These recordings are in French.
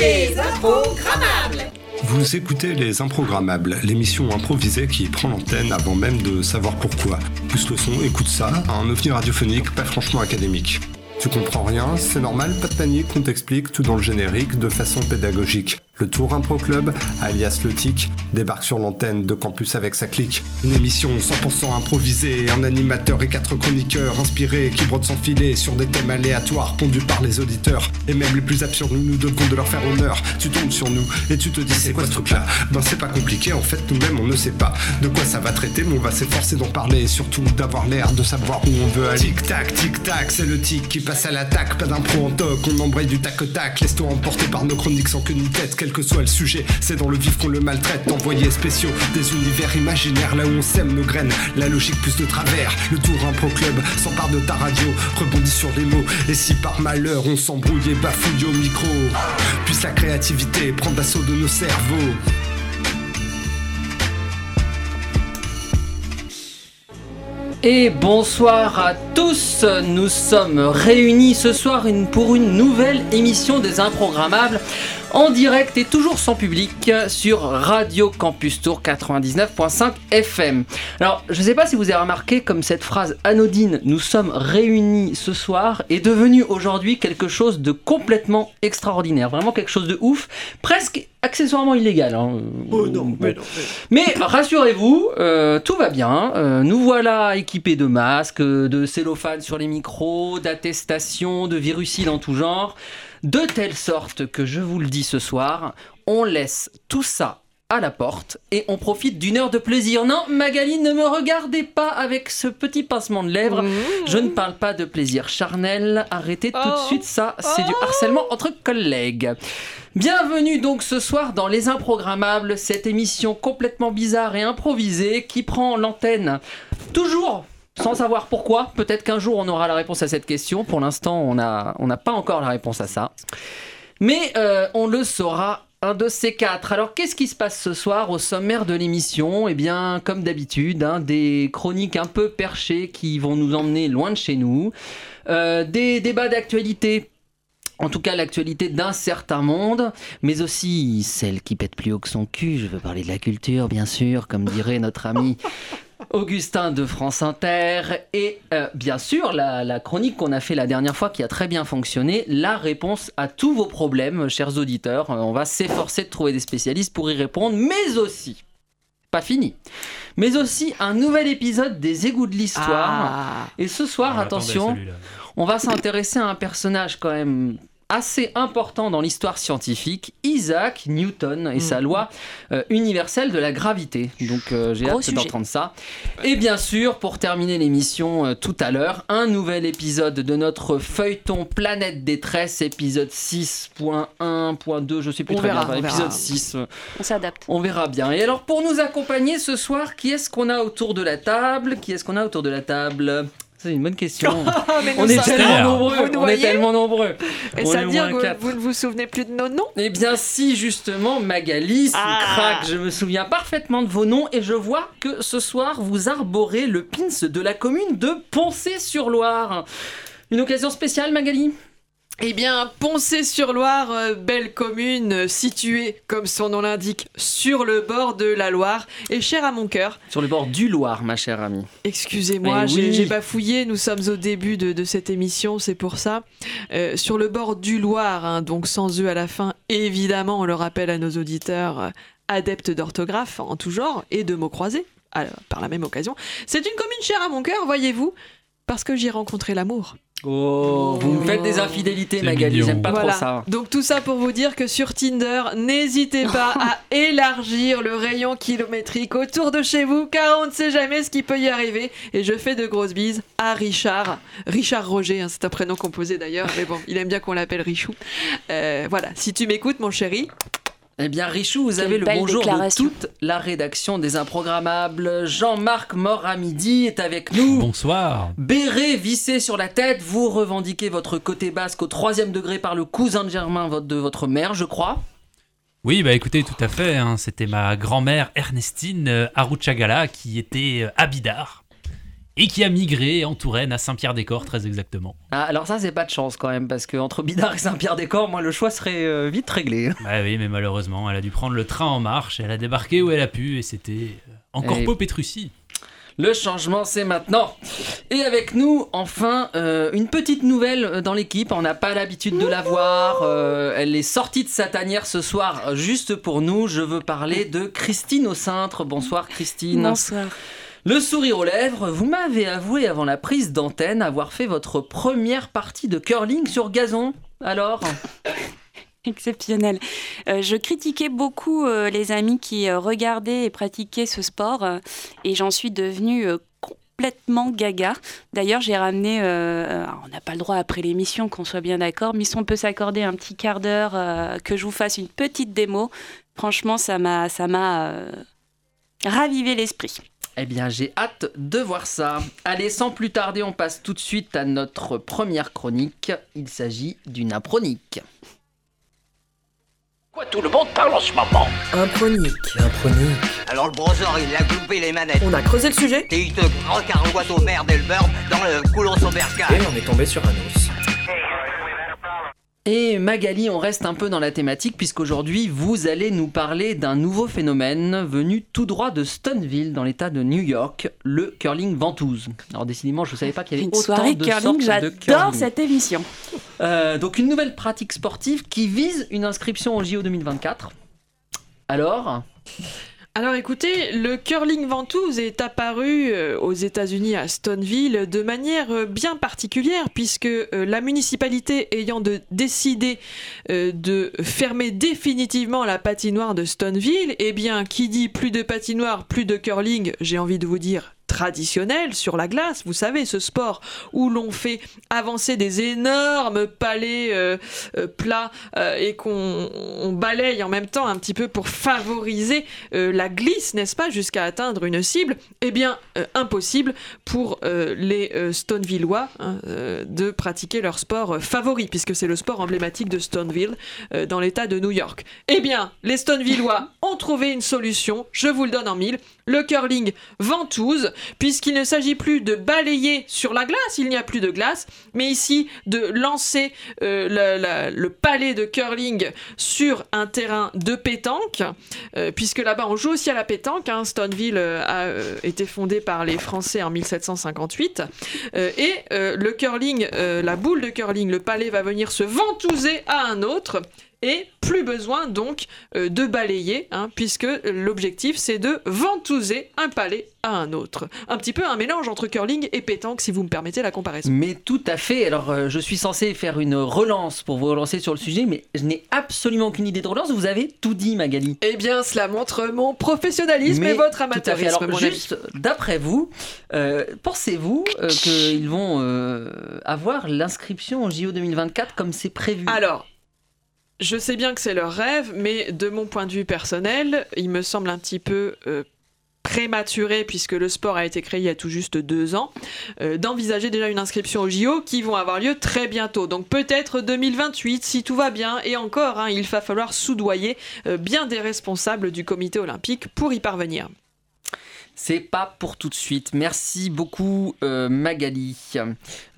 Les Improgrammables Vous écoutez Les Improgrammables, l'émission improvisée qui prend l'antenne avant même de savoir pourquoi. Plus le son, écoute ça, un ovni radiophonique pas franchement académique. Tu comprends rien, c'est normal, pas de panique, on t'explique tout dans le générique de façon pédagogique. Le Tour Impro Club, alias Le Tic, débarque sur l'antenne de campus avec sa clique. Une émission 100% improvisée, un animateur et quatre chroniqueurs inspirés qui brodent sans filet sur des thèmes aléatoires pondus par les auditeurs. Et même les plus absurdes, nous nous devons de leur faire honneur. Tu tombes sur nous et tu te dis c'est quoi ce truc-là Ben c'est pas compliqué, en fait nous-mêmes on ne sait pas de quoi ça va traiter, mais on va s'efforcer d'en parler et surtout d'avoir l'air de savoir où on veut aller. Tic-tac, tic-tac, c'est le tic qui passe à l'attaque, pas d'impro en toc, on embraye du tac-tac, laisse-toi emporter par nos chroniques sans queue ni tête, quel que soit le sujet, c'est dans le vif qu'on le maltraite, envoyés spéciaux, des univers imaginaires, là où on sème nos graines, la logique plus de travers, le tour impro club s'empare de ta radio, rebondit sur des mots, et si par malheur on s'embrouille et bafouille au micro, puisse la créativité prendre l'assaut de nos cerveaux. Et bonsoir à tous, nous sommes réunis ce soir pour une nouvelle émission des Improgrammables en direct et toujours sans public sur Radio Campus Tour 99.5 FM. Alors, je ne sais pas si vous avez remarqué comme cette phrase anodine nous sommes réunis ce soir est devenue aujourd'hui quelque chose de complètement extraordinaire, vraiment quelque chose de ouf, presque accessoirement illégal. hein. Bon. Mais rassurez-vous, euh, tout va bien. Euh, nous voilà équipés de masques, de cellophane sur les micros, d'attestations, de virucides en tout genre. De telle sorte que je vous le dis ce soir, on laisse tout ça à la porte et on profite d'une heure de plaisir. Non, Magali, ne me regardez pas avec ce petit pincement de lèvres. Je ne parle pas de plaisir charnel. Arrêtez tout de Oh. suite ça. C'est du harcèlement entre collègues. Bienvenue donc ce soir dans Les Improgrammables, cette émission complètement bizarre et improvisée qui prend l'antenne toujours sans savoir pourquoi. Peut-être qu'un jour on aura la réponse à cette question. Pour l'instant, on n'a on n'a pas encore la réponse à ça. Mais euh, on le saura un de ces quatre. Alors qu'est-ce qui se passe ce soir au sommaire de l'émission? Eh bien, comme d'habitude, hein, des chroniques un peu perchées qui vont nous emmener loin de chez nous, Euh, des débats d'actualité. En tout cas, l'actualité d'un certain monde, mais aussi celle qui pète plus haut que son cul. Je veux parler de la culture, bien sûr, comme dirait notre ami Augustin de France Inter. Et euh, bien sûr, la, la chronique qu'on a fait la dernière fois qui a très bien fonctionné, la réponse à tous vos problèmes, chers auditeurs. Euh, On va s'efforcer de trouver des spécialistes pour y répondre, mais aussi, pas fini, mais aussi un nouvel épisode des égouts de l'histoire. Et ce soir, attention, on va s'intéresser à un personnage quand même assez important dans l'histoire scientifique, Isaac Newton et sa loi euh, universelle de la gravité. Donc euh, j'ai hâte d'entendre ça. Et bien sûr, pour terminer l'émission euh, tout à l'heure, un nouvel épisode de notre feuilleton Planète Détresse, épisode 6.1.2, je sais plus On très verra, bien, on verra. épisode 6. euh, On s'adapte. on verra bien. Et alors, pour nous accompagner ce soir, qui est-ce qu'on a autour de la table? Qui est-ce qu'on a autour de la table? C'est une bonne question. on est tellement nombreux. On est tellement nombreux. Et ça veut dire que vous ne vous souvenez plus de nos noms? Eh bien, si justement, Magali, Ah. craque, je me souviens parfaitement de vos noms et je vois que ce soir vous arborez le pins de la commune de Poncé-sur-Loire. Une occasion spéciale, Magali? Eh bien, Poncé-sur-Loire, euh, belle commune euh, située, comme son nom l'indique, sur le bord de la Loire, et chère à mon cœur. Sur le bord du Loire, ma chère amie. Excusez-moi, Eh j'ai oui. bafouillé, nous sommes au début de, de cette émission, c'est pour ça. Euh, sur le bord du Loire, hein, donc sans eux à la fin, évidemment, on le rappelle à nos auditeurs, adeptes d'orthographe en tout genre et de mots croisés, par la même occasion. C'est une commune chère à mon cœur, voyez-vous, parce que j'y ai rencontré l'amour. Oh, vous me faites des infidélités, Magali, j'aime pas Voilà. trop ça. Donc tout ça pour vous dire que sur Tinder, n'hésitez pas à élargir le rayon kilométrique autour de chez vous, car on ne sait jamais ce qui peut y arriver. Et je fais de grosses bises à Richard, Richard Roger, hein, c'est un prénom composé d'ailleurs, mais bon, il aime bien qu'on l'appelle Richou. Euh, voilà, si tu m'écoutes, mon chéri, Eh bien, Richou, vous Quelle avez le bonjour de toute la rédaction des Improgrammables. Jean-Marc Moramidi est avec nous. Bonsoir. Béret vissé sur la tête, vous revendiquez votre côté basque au troisième degré par le cousin de Germain de votre mère, je crois. Oui, bah écoutez, tout à fait. hein, C'était ma grand-mère Ernestine euh, Aruchagala qui était euh, à Bidar. Et qui a migré en Touraine à Saint-Pierre-des-Corps, très exactement. Ah, alors ça, c'est pas de chance quand même, parce que entre Bidart et Saint-Pierre-des-Corps, moi, le choix serait euh, vite réglé. Bah oui, mais malheureusement, elle a dû prendre le train en marche, elle a débarqué où elle a pu, et c'était euh, en Et- Petrucci. Le changement, c'est maintenant. Et avec nous, enfin, euh, une petite nouvelle euh, dans l'équipe. On n'a pas l'habitude de la voir. Euh, elle est sortie de sa tanière ce soir, juste pour nous. Je veux parler de Christine au cintre. Bonsoir, Christine. Bonsoir. Le sourire aux lèvres, vous m'avez avoué avant la prise d'antenne avoir fait votre première partie de curling sur gazon. Alors Exceptionnel. Euh, je critiquais beaucoup euh, les amis qui euh, regardaient et pratiquaient ce sport et j'en suis devenue complètement gaga. D'ailleurs, j'ai ramené, on n'a pas le droit après l'émission qu'on soit bien d'accord, mais si on peut s'accorder un petit quart d'heure, que je vous fasse une petite démo, franchement, ça m'a, ça m'a ravivé l'esprit. Eh bien, j'ai hâte de voir ça. Allez, sans plus tarder, on passe tout de suite à notre première chronique. Il s'agit d'une apronique. Quoi, tout le monde parle en ce moment? Un pronique. Un pronique. Alors le browser, il a coupé les manettes. On a creusé le sujet Et il te recarouette au merde et le beurre dans le coulon et sauberca. on est tombé sur un os. Et Magali, on reste un peu dans la thématique puisqu'aujourd'hui vous allez nous parler d'un nouveau phénomène venu tout droit de Stoneville dans l'état de New York, le curling ventouse. Alors décidément, je ne savais pas qu'il y avait Une autant soirée de curling, j'adore cette émission. Euh, donc une nouvelle pratique sportive qui vise une inscription au JO 2024. Alors, Alors écoutez, le curling ventouse est apparu euh, aux États-Unis à Stoneville de manière euh, bien particulière puisque euh, la municipalité ayant décidé de fermer définitivement la patinoire de Stoneville, eh bien qui dit plus de patinoire, plus de curling, j'ai envie de vous dire traditionnel sur la glace, vous savez, ce sport où l'on fait avancer des énormes palets euh, euh, plats euh, et qu'on on balaye en même temps un petit peu pour favoriser la glisse, n'est-ce pas, jusqu'à atteindre une cible, eh bien, impossible pour les Stonevillois hein, de pratiquer leur sport favori, puisque c'est le sport emblématique de Stoneville, dans l'état de New York. Eh bien, les Stonevillois ont trouvé une solution, je vous le donne en mille, le curling ventouse, puisqu'il ne s'agit plus de balayer sur la glace, il n'y a plus de glace, mais ici de lancer euh, le palais de curling sur un terrain de pétanque, euh, puisque là-bas on joue aussi à la pétanque. hein. Stoneville euh, a été fondé par les Français en 1758. Euh, et le curling, la boule de curling, le palais va venir se ventouser à un autre. Et plus besoin donc euh, de balayer, hein, puisque l'objectif c'est de ventouser un palais à un autre. Un petit peu un mélange entre curling et pétanque, si vous me permettez la comparaison. mais tout à fait. Alors, euh, je suis censé faire une relance pour vous relancer sur le sujet, mais je n'ai absolument aucune idée de relance. Vous avez tout dit, Magali. Eh bien, cela montre mon professionnalisme Mais et votre Tout à fait. amateurisme, Alors, mon juste d'après vous, euh, pensez-vous euh, qu'ils vont avoir l'inscription au JO 2024 comme c'est prévu? Alors, je sais bien que c'est leur rêve, mais de mon point de vue personnel, il me semble un petit peu euh, prématuré, puisque le sport a été créé il y a tout juste deux ans, euh, d'envisager déjà une inscription au JO qui vont avoir lieu très bientôt. Donc peut-être 2028 si tout va bien, et encore, hein, il va falloir soudoyer euh, bien des responsables du comité olympique pour y parvenir. C'est pas pour tout de suite. Merci beaucoup euh, Magali.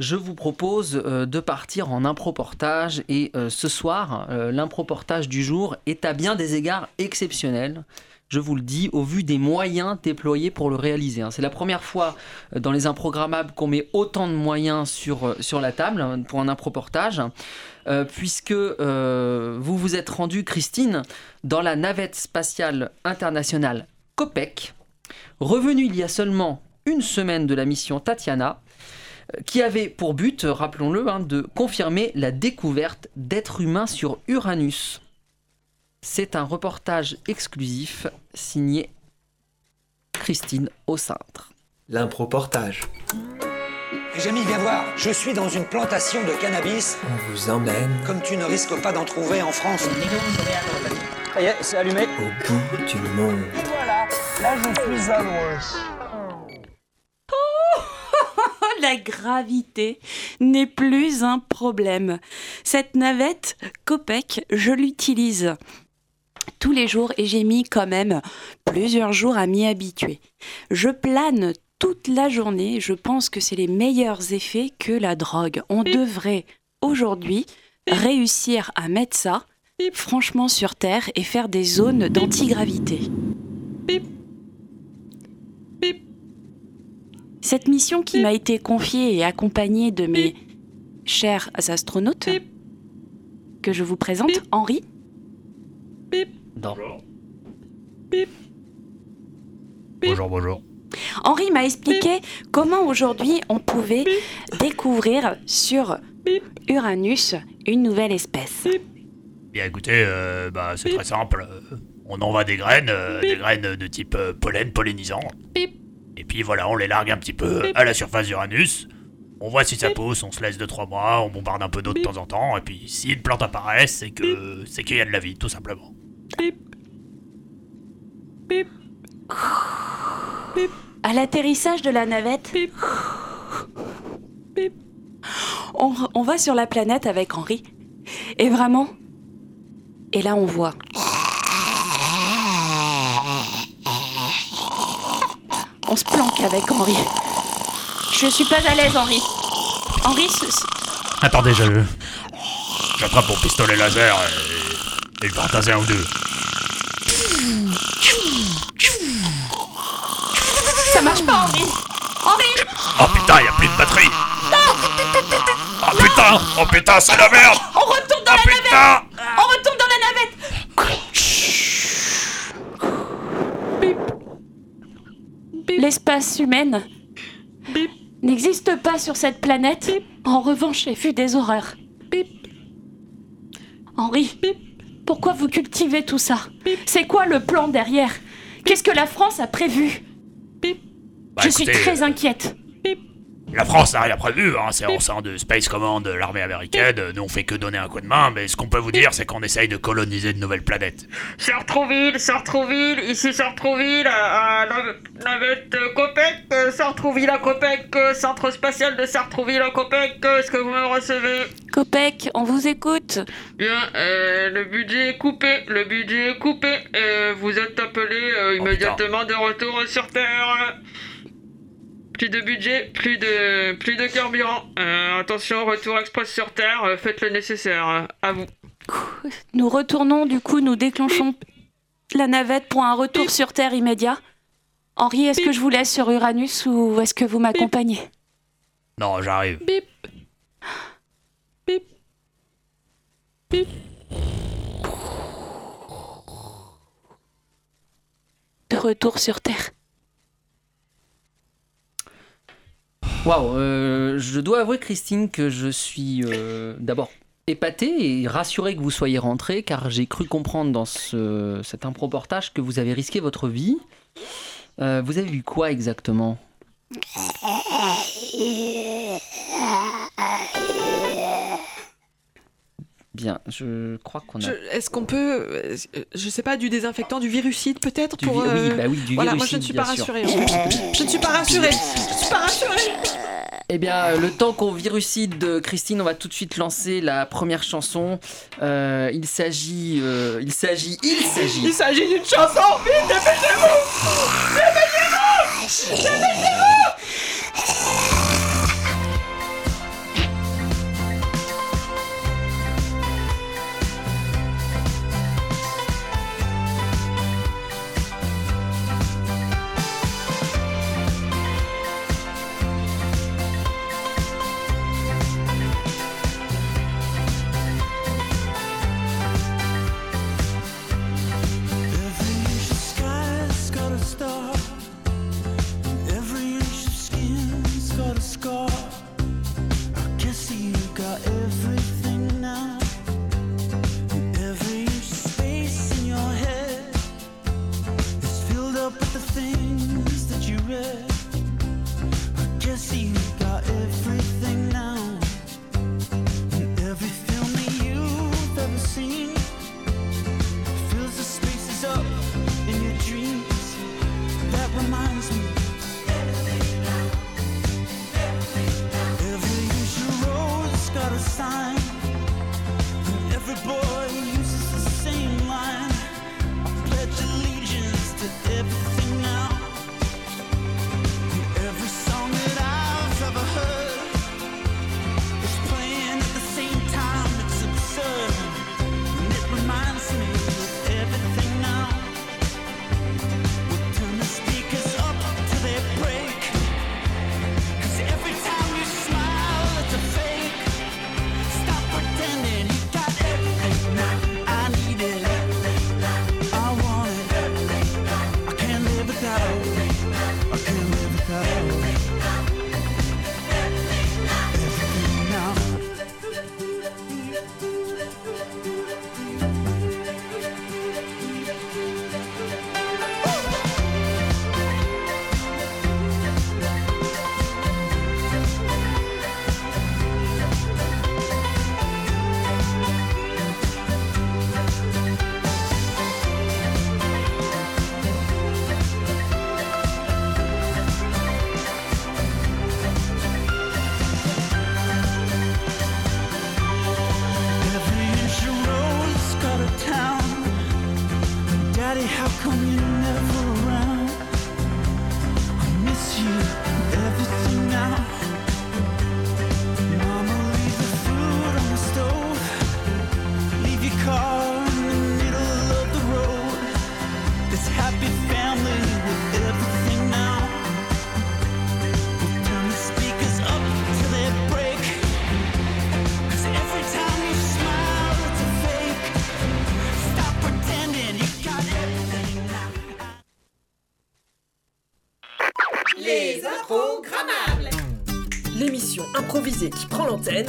Je vous propose euh, de partir en improportage et euh, ce soir, l'improportage du jour est à bien des égards exceptionnel. Je vous le dis, au vu des moyens déployés pour le réaliser. hein. C'est la première fois dans les improgrammables qu'on met autant de moyens sur, sur la table hein, pour un improportage, puisque vous vous êtes rendu, Christine, dans la navette spatiale internationale COPEC, revenu il y a seulement une semaine de la mission Tatiana, euh, qui avait pour but, rappelons-le, hein, de confirmer la découverte d'êtres humains sur Uranus. C'est un reportage exclusif signé Christine au cintre. L'improportage. Jamie, viens voir. Je suis dans une plantation de cannabis, On vous emmène comme tu ne risques pas d'en trouver en France. Ça y est, c'est allumé. au bout du monde. Voilà, là je suis à l'ouest. La gravité n'est plus un problème. Cette navette Copec, je l'utilise tous les jours et j'ai mis quand même plusieurs jours à m'y habituer. Je plane toute la journée. Je pense que c'est les meilleurs effets que la drogue. On devrait aujourd'hui réussir à mettre ça franchement sur Terre et faire des zones d'antigravité. Cette mission qui m'a été confiée et accompagnée de mes chers astronautes, que je vous présente, Henri, Non. Bonjour, bonjour. Henri m'a expliqué comment aujourd'hui on pouvait découvrir sur Uranus une nouvelle espèce. Bien écoutez, euh, bah, c'est très simple. Euh, On envoie des graines, euh, des graines de type euh, pollen, pollinisant. Et puis voilà, on les largue un petit peu à la surface d'Uranus. On voit si ça pousse, on se laisse 2-3 mois, on bombarde un peu d'eau de temps en temps, et puis si une plante apparaît, c'est que c'est qu'il y a de la vie, tout simplement. À l'atterrissage de la navette, on, on va sur la planète avec Henri. Et vraiment, et là on voit. On se planque avec Henri. Je suis pas à l'aise, Henri. Henri, ce- Attendez, je. J'attrape mon pistolet laser et. et je vais un ou deux. ça marche pas, Henri. Henri, Oh putain, y a plus de batterie! Oh putain! Oh putain, c'est la merde! on retourne dans Oh la putain retourne dans la navette. L'espace humain n'existe pas sur cette planète. En revanche, j'ai vu des horreurs. Henri, pourquoi vous cultivez tout ça? C'est quoi le plan derrière? Qu'est-ce que la France a prévu? Bah, Je suis écoutez, très inquiète. La France n'a rien prévu, hein, c'est au sein de Space Command de l'armée américaine, nous on fait que donner un coup de main, mais ce qu'on peut vous dire c'est qu'on essaye de coloniser de nouvelles planètes. Sartrouville, Sartrouville, ici Sartrouville, à la navette euh, Copec, euh, Sartrouville à Copec, euh, centre spatial de Sartrouville à Copec, euh, est-ce que vous me recevez? Copec, on vous écoute. Bien, euh, le budget est coupé, le budget est coupé, euh, vous êtes appelé euh, immédiatement de retour sur Terre. Plus de budget, plus de, plus de carburant. Euh, attention, retour express sur Terre, euh, faites le nécessaire. euh, à vous. Nous retournons, du coup, nous déclenchons la navette pour un retour sur Terre immédiat. Henri, est-ce que je vous laisse sur Uranus ou est-ce que vous m'accompagnez? Non, j'arrive. De retour sur Terre. Waouh, euh, je dois avouer, Christine, que je suis euh, d'abord épaté et rassuré que vous soyez rentrée, car j'ai cru comprendre dans ce, cet improportage que vous avez risqué votre vie. Euh, vous avez vu quoi exactement? Bien, je crois qu'on a. Est-ce qu'on peut, euh, je sais pas, du désinfectant, du virucide peut-être pour vi- oui, euh, bah oui, du Voilà, moi je ne suis pas rassurée. Je ne suis pas rassurée. Je ne suis pas rassurée. Eh bien, le temps qu'on virucide euh, Christine, on va tout de suite lancer la première chanson. Euh, il s'agit, euh, il s'agit, il s'agit. Il s'agit d'une chanson. Vite, dépêchez-vous. Dépêchez-vous. Dépêchez-vous. How come you're never l'antenne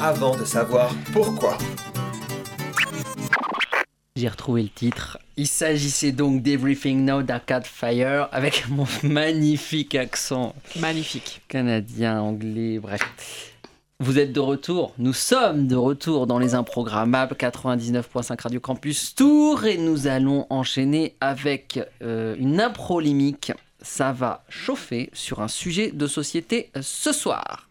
Avant de savoir pourquoi. J'ai retrouvé le titre. Il s'agissait donc d'Everything Now d'Arcade Fire avec mon magnifique accent Magnifique. canadien, anglais, bref. Vous êtes de retour, nous sommes de retour dans les improgrammables 99.5 Radio Campus Tour et nous allons enchaîner avec euh, une improlimique. Ça va chauffer sur un sujet de société ce soir.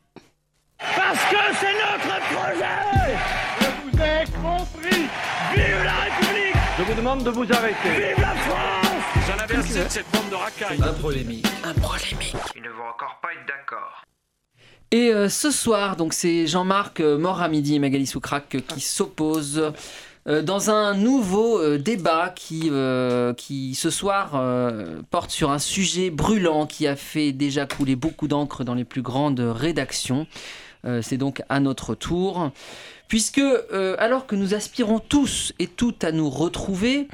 Parce que c'est notre projet Je vous ai compris Vive la République Je vous demande de vous arrêter Vive la France J'en avais assez de cette bande de racailles Un polémique. Un polémique. Ils ne vont encore pas être d'accord. Et euh, ce soir, donc c'est Jean-Marc euh, Mort à midi et Magali Soucrac euh, qui s'opposent euh, dans un nouveau euh, débat qui, euh, qui ce soir euh, porte sur un sujet brûlant qui a fait déjà couler beaucoup d'encre dans les plus grandes rédactions. Euh, c'est donc à notre tour. Puisque, euh, alors que nous aspirons tous et toutes à nous retrouver,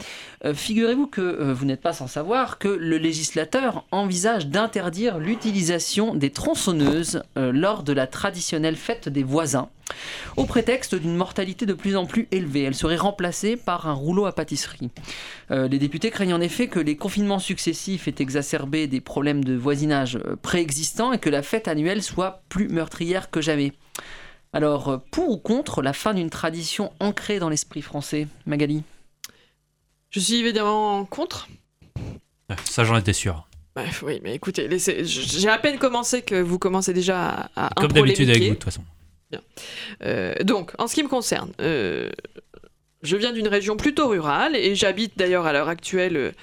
euh, figurez-vous que vous n'êtes pas sans savoir que le législateur envisage d'interdire l'utilisation des tronçonneuses lors de la traditionnelle fête des voisins, au prétexte d'une mortalité de plus en plus élevée. Elle serait remplacée par un rouleau à pâtisserie. Euh, les députés craignent en effet que les confinements successifs aient exacerbé des problèmes de voisinage euh, préexistants et que la fête annuelle soit plus meurtrière que jamais. Alors, euh, pour ou contre la fin d'une tradition ancrée dans l'esprit français Magali? Je suis évidemment contre. Ça, j'en étais sûr. Bref, oui, mais écoutez, laissez- j'ai à peine commencé que vous commencez déjà à, à Comme d'habitude avec vous, de toute façon. Euh, donc, en ce qui me concerne, euh, je viens d'une région plutôt rurale et j'habite d'ailleurs à l'heure actuelle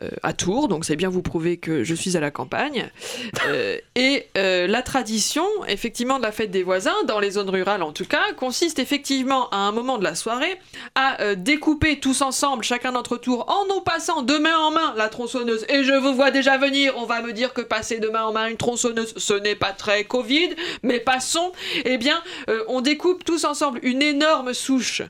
euh, à Tours, donc c'est bien vous prouver que je suis à la campagne. Euh, et euh, la tradition, effectivement, de la fête des voisins, dans les zones rurales en tout cas, consiste effectivement à un moment de la soirée à découper tous ensemble, chacun notre tour, en nous passant de main en main la tronçonneuse. Et je vous vois déjà venir, on va me dire que passer de main en main une tronçonneuse, ce n'est pas très Covid, mais passons. Eh bien, on découpe tous ensemble une énorme souche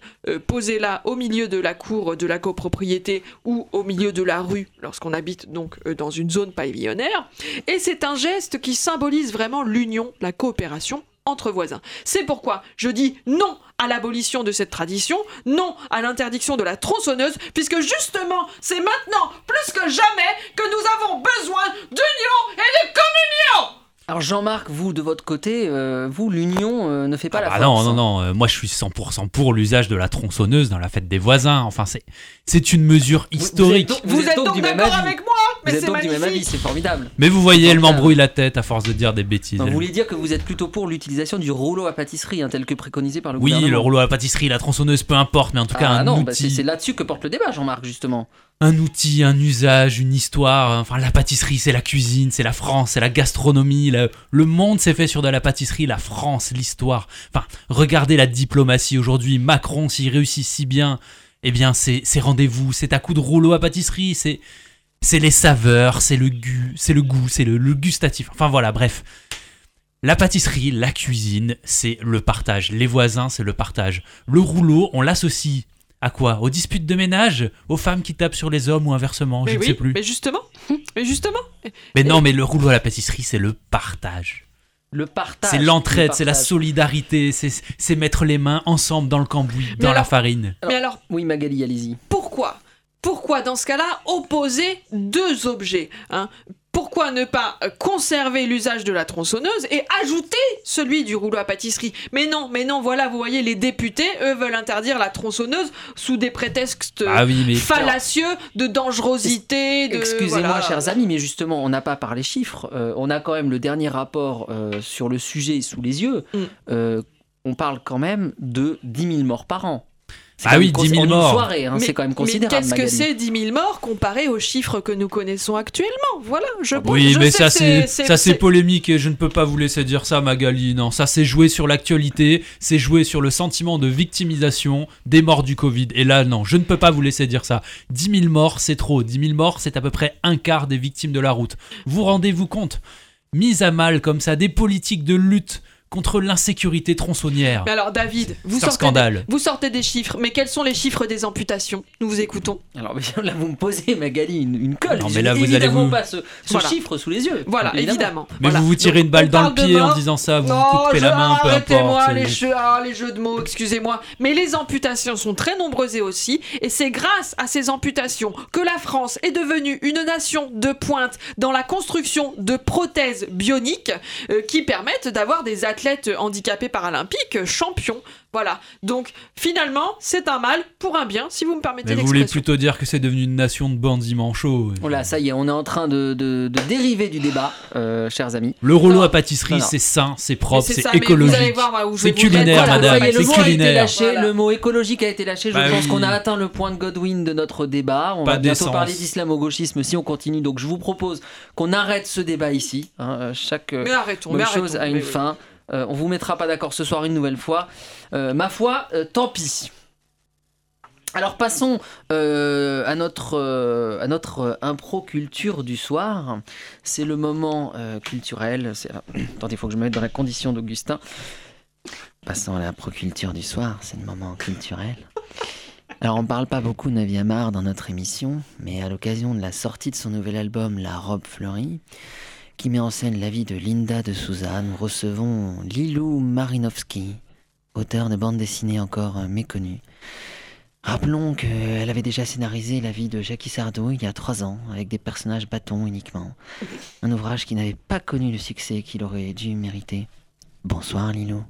posée là au milieu de la cour de la copropriété ou au milieu de la rue lorsqu'on habite donc euh, dans une zone pavillonnaire. Et c'est un geste qui symbolise vraiment l'union, la coopération entre voisins. C'est pourquoi je dis non à l'abolition de cette tradition, non à l'interdiction de la tronçonneuse, puisque justement c'est maintenant plus que jamais que nous avons besoin d'union et de communion Alors Jean-Marc, vous de votre côté, euh, vous l'union euh, ne fait pas la Ah force. non, non, hein. non, euh, moi je suis 100% pour l'usage de la tronçonneuse dans la fête des voisins. Enfin, c'est, c'est une mesure historique. Vous êtes donc d'accord avec moi Mais Vous êtes c'est donc du même magnifique avis, c'est formidable. Mais vous voyez, elle m'embrouille la tête à force de dire des bêtises. Non, vous voulez dire que vous êtes plutôt pour l'utilisation du rouleau à pâtisserie, hein, tel que préconisé par le Oui, gouvernement le rouleau à pâtisserie, la tronçonneuse, peu importe, mais en tout cas Ah un non, bah, c'est là-dessus que porte le débat, Jean-Marc, justement. Un outil, un usage, une histoire. Enfin, la pâtisserie, c'est la cuisine, c'est la France, c'est la gastronomie. le- monde s'est fait sur de la pâtisserie, la France, l'histoire. Enfin, regardez la diplomatie aujourd'hui. Macron, s'il réussit si bien, eh bien, c'est rendez-vous, c'est à coup de rouleau à pâtisserie, c'est c'est les saveurs, c'est le goût, c'est le goût, c'est le gustatif. Enfin voilà, bref. La pâtisserie, la cuisine, c'est le partage. Les voisins, c'est le partage. Le rouleau, on l'associe à quoi? Aux disputes de ménage? Aux femmes qui tapent sur les hommes ou inversement? Mais Je ne sais plus. mais justement, mais justement. Mais non, mais le rouleau à la pâtisserie, c'est le partage. Le partage. C'est l'entraide, le c'est la solidarité, c'est mettre les mains ensemble dans le cambouis, Mais dans la alors- farine. Mais alors, Oui, Magali, allez-y. pourquoi? Pourquoi dans ce cas-là opposer deux objets hein? Pourquoi ne pas conserver l'usage de la tronçonneuse et ajouter celui du rouleau à pâtisserie? Mais non, mais non, voilà, vous voyez, les députés, eux, veulent interdire la tronçonneuse sous des prétextes Ah oui, mais- fallacieux de dangerosité, de... Excusez-moi, voilà. chers amis, mais justement, on n'a pas parlé chiffres. Euh, on a quand même le dernier rapport euh, sur le sujet sous les yeux. Mm. Euh, on parle quand même de 10 000 morts par an. C'est Ah oui, même cons- 10 000 en une morts. soirée, hein, Mais- c'est quand même Mais considérable. qu'est-ce que Magali. c'est 10 000 morts comparé aux chiffres que nous connaissons actuellement? Voilà, je pense- Oui, je mais sais ça que c'est c'est- ça c'est c'est- polémique et je ne peux pas vous laisser dire ça, Magali. Non, ça c'est jouer sur l'actualité, c'est jouer sur le sentiment de victimisation des morts du Covid. Et là, non, je ne peux pas vous laisser dire ça. 10 000 morts, c'est trop. 10 000 morts, c'est à peu près un quart des victimes de la route. Vous rendez-vous compte? Mise à mal comme ça des politiques de lutte contre l'insécurité tronçonnière. Mais alors David, vous sortez, scandale. Des, vous sortez des chiffres, mais quels sont les chiffres des amputations Nous vous écoutons? Alors là, vous me posez, Magali, une, une colle. Non, mais là, vous allez évidemment vous- pas ce, ce Voilà. chiffre sous les yeux. Voilà, évidemment. Mais Voilà. vous vous tirez Donc, une balle dans le pied en disant ça, vous Non, vous coupez je- la main, peu arrêtez-moi importe. les jeux, ah, les jeux de mots, excusez-moi. Mais les amputations sont très nombreuses et aussi, et c'est grâce à ces amputations que la France est devenue une nation de pointe dans la construction de prothèses bioniques euh, qui permettent d'avoir des athlètes handicapés paralympiques champions. Voilà. Donc finalement, c'est un mal pour un bien, si vous me permettez Mais vous voulez l'expression. plutôt dire que c'est devenu une nation de bandits manchots. Oh là, ça y est, on est en train de, de- de dériver du débat, euh, chers amis. Le rouleau Non. à pâtisserie, Non, non. c'est sain, c'est propre, c'est c'est ça, mais vous écologique. allez voir, moi, où je C'est vais vous culinaire, voilà, madame, est, le c'est mot a été culinaire. lâché, Voilà. le mot écologique a été lâché. Je Bah pense oui. qu'on a atteint le point de Godwin de notre débat. On Pas va bientôt parler d'islamo-gauchisme si on continue. Donc je vous propose qu'on arrête ce débat ici. hein. Euh, Chaque euh, Mais arrêtons, bonne mais chose arrêtons, a une mais oui. Euh, on vous mettra pas d'accord ce soir une nouvelle fois. Euh, ma foi, euh, tant pis. Alors passons euh, à notre, à impro culture du soir. C'est le moment culturel. Alors, Attendez, il faut que je me mette dans la condition d'Augustin. Passons à la pro-culture du soir, c'est le moment culturel. Alors on parle pas beaucoup de Navi Amar dans notre émission, mais à l'occasion de la sortie de son nouvel album La robe fleurie, qui met en scène la vie de Linda de Souza, nous recevons Lilou Marinovski, auteur de bande dessinée encore euh, méconnue. Rappelons qu'elle avait déjà scénarisé la vie de Jackie Sardou il y a trois ans, avec des personnages bâtons uniquement. Un ouvrage qui n'avait pas connu le succès qu'il aurait dû mériter. Bonsoir Lilou.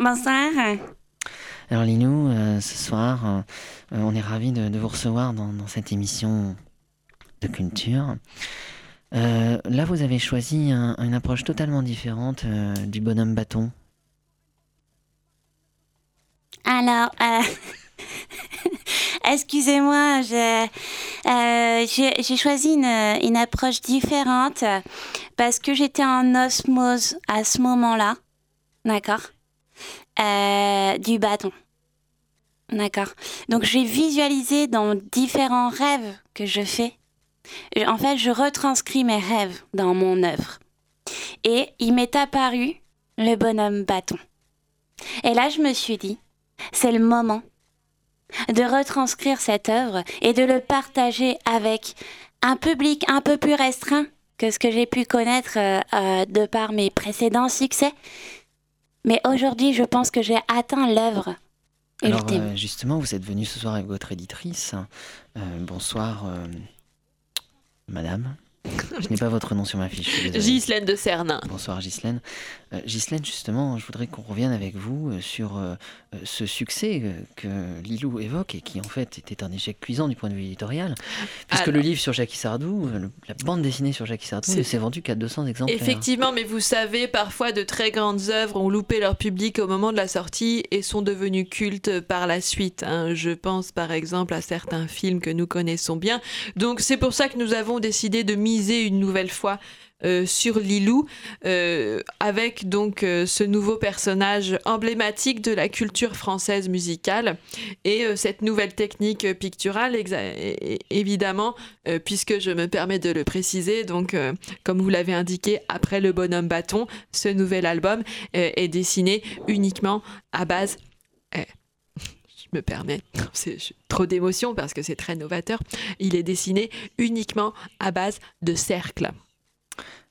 Bonsoir. Alors Lilou, euh, ce soir, euh, euh, on est ravis de, de vous recevoir dans, dans cette émission de culture. Euh, là, vous avez choisi un- une approche totalement différente euh, du bonhomme bâton. Alors, euh, excusez-moi, j'ai choisi une, une approche différente parce que j'étais en osmose à ce moment-là, d'accord, du bâton. D'accord. Donc j'ai visualisé dans différents rêves que je fais. En fait, je retranscris mes rêves dans mon œuvre. Et il m'est apparu le bonhomme bâton. Et là, je me suis dit, c'est le moment de retranscrire cette œuvre et de le partager avec un public un peu plus restreint que ce que j'ai pu connaître euh, euh, de par mes précédents succès. Mais aujourd'hui, je pense que j'ai atteint l'œuvre Alors ultime. euh, justement, vous êtes venu ce soir avec votre éditrice. Euh, bonsoir, euh, madame. Je n'ai pas votre nom sur ma fiche. Ghislaine de Cernin. Bonsoir Ghislaine. Euh, Ghislaine, justement, je voudrais qu'on revienne avec vous euh, sur euh, ce succès que Lilou évoque et qui en fait était un échec cuisant du point de vue éditorial, puisque Alors- le livre sur Jackie Sardou, la bande dessinée sur Jackie Sardou, ne s'est vendu qu'à 200 exemplaires. Effectivement, mais vous savez, parfois de très grandes œuvres ont loupé leur public au moment de la sortie et sont devenues cultes par la suite. hein. Je pense par exemple à certains films que nous connaissons bien. Donc c'est pour ça que nous avons décidé de miser une nouvelle fois euh, sur Lilou, euh, avec donc euh, ce nouveau personnage emblématique de la culture française musicale et cette nouvelle technique picturale, évidemment, puisque je me permets de le préciser, donc comme vous l'avez indiqué, après le bonhomme bâton, ce nouvel album est dessiné uniquement à base. me permets, c'est trop d'émotion parce que c'est très novateur. Il est dessiné uniquement à base de cercles.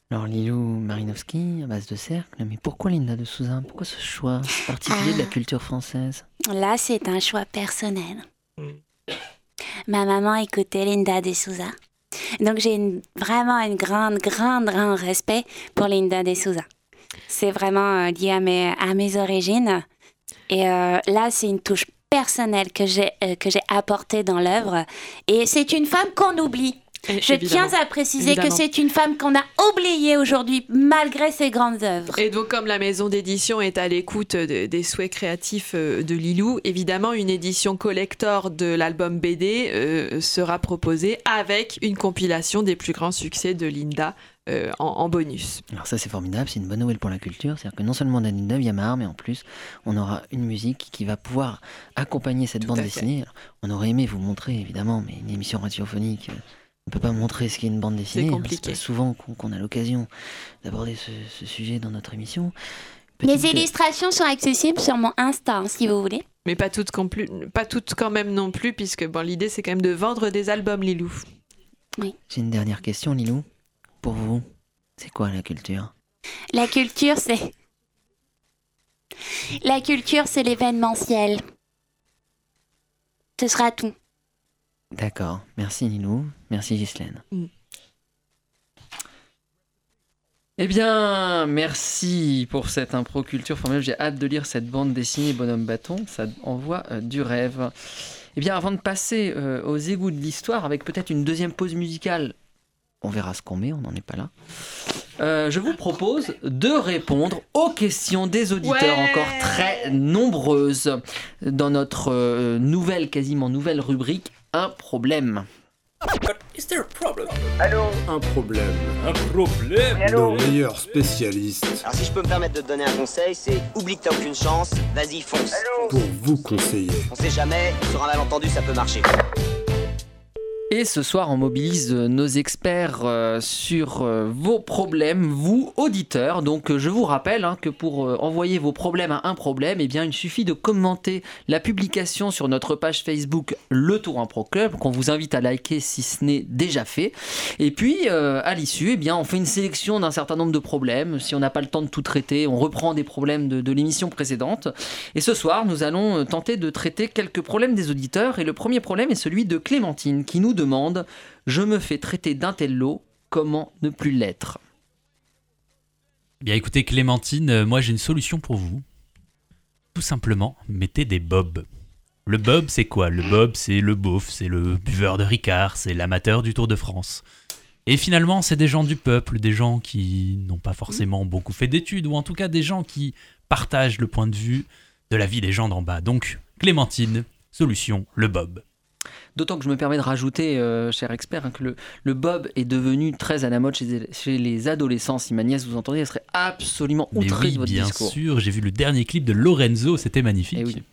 Alors Lilou Marinovski, à base de cercle, mais pourquoi Linda de Souza Pourquoi ce choix particulier de la Ah. culture française? Là, c'est un choix personnel. Ma maman écoutait Linda de Souza. Donc, j'ai une- vraiment un grand, grand, grand respect pour Linda de Souza. C'est vraiment euh, lié à mes, à mes origines. Et euh, là, c'est une touche personnelle que j'ai euh, que j'ai apportée dans l'œuvre. Et c'est une femme qu'on oublie Je tiens à préciser Évidemment. que c'est une femme qu'on a oubliée aujourd'hui malgré ses grandes œuvres. Et donc, comme la maison d'édition est à l'écoute de- des souhaits créatifs euh, de Lilou, évidemment, une édition collector de l'album BD euh, sera proposée avec une compilation des plus grands succès de Linda euh, en, en bonus. Alors ça c'est formidable, c'est une bonne nouvelle pour la culture, c'est-à-dire que non seulement on a une 9e art, mais en plus on aura une musique qui va pouvoir accompagner cette bande dessinée. Alors, on aurait aimé vous montrer évidemment, mais une émission radiophonique, euh, on ne peut pas montrer ce qu'est une bande dessinée. hein. compliqué. pas souvent qu'on qu'on a l'occasion d'aborder ce, ce sujet dans notre émission. Les illustrations sont accessibles sur mon Insta, si vous voulez. Mais pas toutes, complu- pas toutes quand même non plus, puisque bon, l'idée c'est quand même de vendre des albums, Lilou. J'ai une dernière question, Lilou. Pour vous, c'est quoi la culture? La culture, c'est. La culture, c'est l'événementiel. Ce sera tout. D'accord, merci Lilou, merci Ghislaine. Eh bien, merci pour cette impro culture formidable. J'ai hâte de lire cette bande dessinée Bonhomme Bâton. Ça envoie euh, du rêve. Eh bien, avant de passer euh, aux égouts de l'histoire, avec peut-être une deuxième pause musicale, on verra ce qu'on met, on n'en est pas là. Euh, je vous propose de répondre aux questions des auditeurs Ouais. encore très nombreuses dans notre euh, nouvelle, quasiment nouvelle rubrique Un problème. Is there a problem? Un problème. Un problème Nos meilleurs spécialistes Alors si je peux me permettre de te donner un conseil, c'est oublie que t'as aucune chance, vas-y fonce. pour vous conseiller. On sait jamais, sur un malentendu ça peut marcher. Et ce soir, on mobilise euh, nos experts euh, sur euh, vos problèmes, vous, auditeurs. Donc, je vous rappelle hein, que pour envoyer vos problèmes à un problème, eh bien, il suffit de commenter la publication sur notre page Facebook Le Tour Impro Club, qu'on vous invite à liker si ce n'est déjà fait. Et puis, à l'issue, eh bien, on fait une sélection d'un certain nombre de problèmes. Si on n'a pas le temps de tout traiter, on reprend des problèmes de, de l'émission précédente. Et ce soir, nous allons tenter de traiter quelques problèmes des auditeurs. Et le premier problème est celui de Clémentine qui nous demande Je me fais traiter d'intello, comment ne plus l'être? Bien écoutez Clémentine, euh, moi j'ai une solution pour vous. Tout simplement, mettez des bobs. Le bob c'est quoi? Le bob c'est le beauf, c'est le buveur de Ricard, c'est l'amateur du Tour de France. Et finalement c'est des gens du peuple, des gens qui n'ont pas forcément beaucoup fait d'études, ou en tout cas des gens qui partagent le point de vue de la vie des gens d'en bas. Donc Clémentine, solution, le bob. D'autant que je me permets de rajouter, euh, cher expert, hein, que le, le bob est devenu très à la mode chez, chez les adolescents. Si ma nièce vous entendez, elle serait absolument Mais outrée oui, de votre bien discours. sûr, j'ai vu le dernier clip de Lorenzo, c'était magnifique. Eh oui.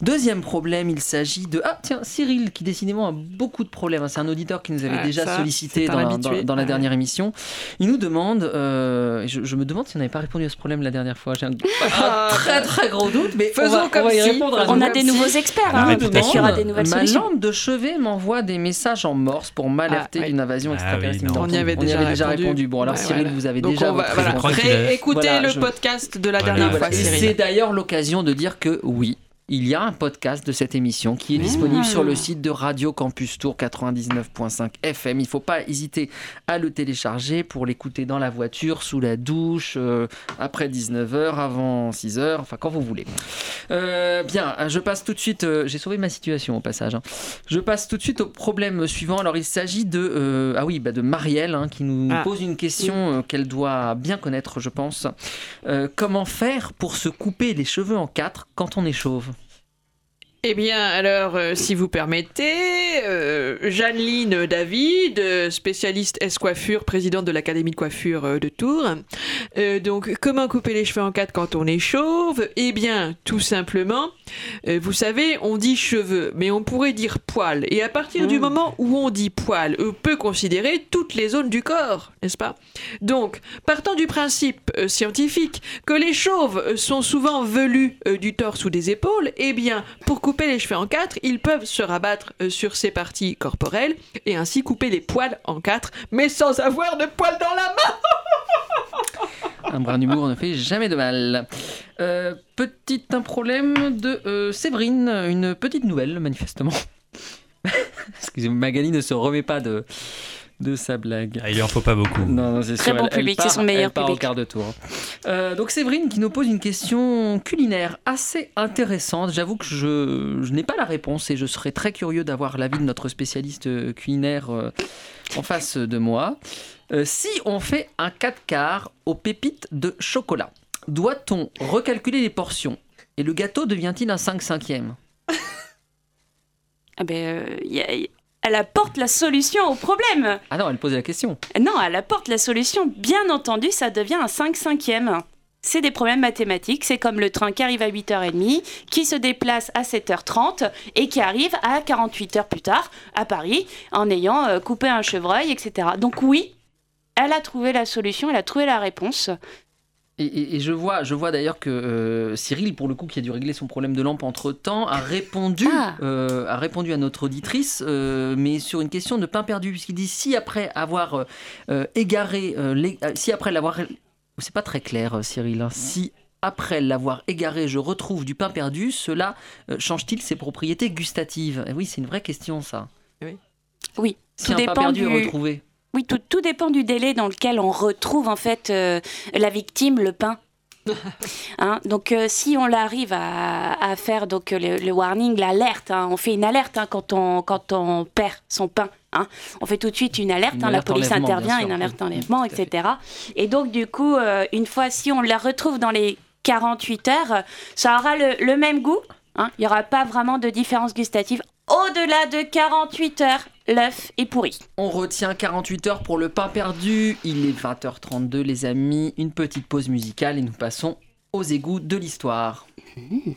Deuxième problème, il s'agit de... Ah tiens, Cyril, qui décidément a beaucoup de problèmes. hein. C'est un auditeur qui nous avait Ah, déjà ça, sollicité dans, habitué. dans- dans la Ah. dernière émission. Il nous demande, euh, je, je me demande si on n'avait pas répondu à ce problème la dernière fois. J'ai un, un très très gros doute, mais on Faisons on comme va y si, répondre à faisons On a des nouveaux experts, Ah, hein. y aura des nouvelles Ma solutions. lampe de chevet m'envoie des messages en morse pour m'alerter Ah, d'une invasion Ah extraterrestre. oui. On y avait déjà, répondu. Bon, alors Ouais, Cyril, voilà. vous avez Donc déjà on va voilà, Voilà, le je- podcast de la dernière fois, c'est d'ailleurs l'occasion de dire que oui, il y a un podcast de cette émission qui est disponible sur le site de Radio Campus Tour 99.5 FM. Il ne faut pas hésiter à le télécharger pour l'écouter dans la voiture, sous la douche, euh, après 19h, avant 6h, enfin quand vous voulez. Euh, bien, je passe tout de suite, euh, j'ai sauvé ma situation au passage. hein. Je passe tout de suite au problème suivant. Alors il s'agit de, euh, ah oui, bah, de Marielle hein, qui nous Ah. pose une question euh, qu'elle doit bien connaître, je pense. Euh, comment faire pour se couper les cheveux en quatre quand on est chauve? Eh bien, alors, euh, si vous permettez, euh, Jeanneline David, euh, spécialiste S-coiffure, présidente de l'Académie de coiffure euh, de Tours. Donc, comment couper les cheveux en quatre quand on est chauve? Eh bien, tout simplement, vous savez, on dit cheveux, mais on pourrait dire poils. Et à partir du moment où on dit poils, on peut considérer toutes les zones du corps, n'est-ce pas? Donc, partant du principe scientifique que les chauves sont souvent velus du torse ou des épaules, eh bien, pour couper les cheveux en quatre, ils peuvent se rabattre euh, sur ces parties corporelles et ainsi couper les poils en quatre, mais sans avoir de poils dans la main. Un brin d'humour ne fait jamais de mal. Euh, petit problème de euh, Séverine, une petite nouvelle manifestement. Excusez-moi, Magali ne se remet pas de, de sa blague. Ah, il en faut pas beaucoup. Non, non, c'est Très sûr. bon elle- elle public, part- c'est son meilleur elle part public. au quart de tour. Euh, donc Séverine qui nous pose une question culinaire assez intéressante. J'avoue que je, je n'ai pas la réponse et je serais très curieux d'avoir l'avis de notre spécialiste euh, culinaire euh, en face de moi. Euh, si on fait un 4 quarts aux pépites de chocolat, doit-on recalculer les portions et le gâteau devient-il un 5 cinquième? Ah ben, euh, y a- elle apporte la solution au problème. Ah non, elle posait la question. Non, elle apporte la solution. Bien entendu, ça devient un 5 cinquième. C'est des problèmes mathématiques. C'est comme le train qui arrive à 8h30, qui se déplace à 7h30 et qui arrive à 48 heures plus tard à Paris en ayant euh, coupé un chevreuil, etc. Donc oui, elle a trouvé la solution, elle a trouvé la réponse. Et, et- et je vois, je vois d'ailleurs que euh, Cyril, pour le coup, qui a dû régler son problème de lampe entre temps, a répondu, Ah. euh, a répondu à notre auditrice, euh, mais sur une question de pain perdu, puisqu'il dit si après avoir égaré, euh, les- si après l'avoir, c'est pas très clair, Cyril, hein, si après l'avoir égaré, je retrouve du pain perdu, cela euh, change-t-il ses propriétés gustatives? Eh Oui, c'est une vraie question, ça. Oui, Si tout un pain dépend perdu est du... retrouvé. Oui, tout, tout dépend du délai dans lequel on retrouve en fait euh, la victime, le pain. Hein, donc euh, si on arrive à, à faire donc le, le warning, l'alerte, hein, on fait une alerte hein, quand on quand on perd son pain. on fait tout de suite une alerte, Une la police intervient, une alerte Oui, enlèvement, etc. Et donc du coup, euh, une fois si on la retrouve dans les 48 heures, ça aura le, le même goût. Il n'y aura pas vraiment de différence gustative. Au-delà de 48 heures, l'œuf est pourri. On retient 48 heures pour le pain perdu. Il est 20h32, les amis. Une petite pause musicale et nous passons aux égouts de l'histoire. Stop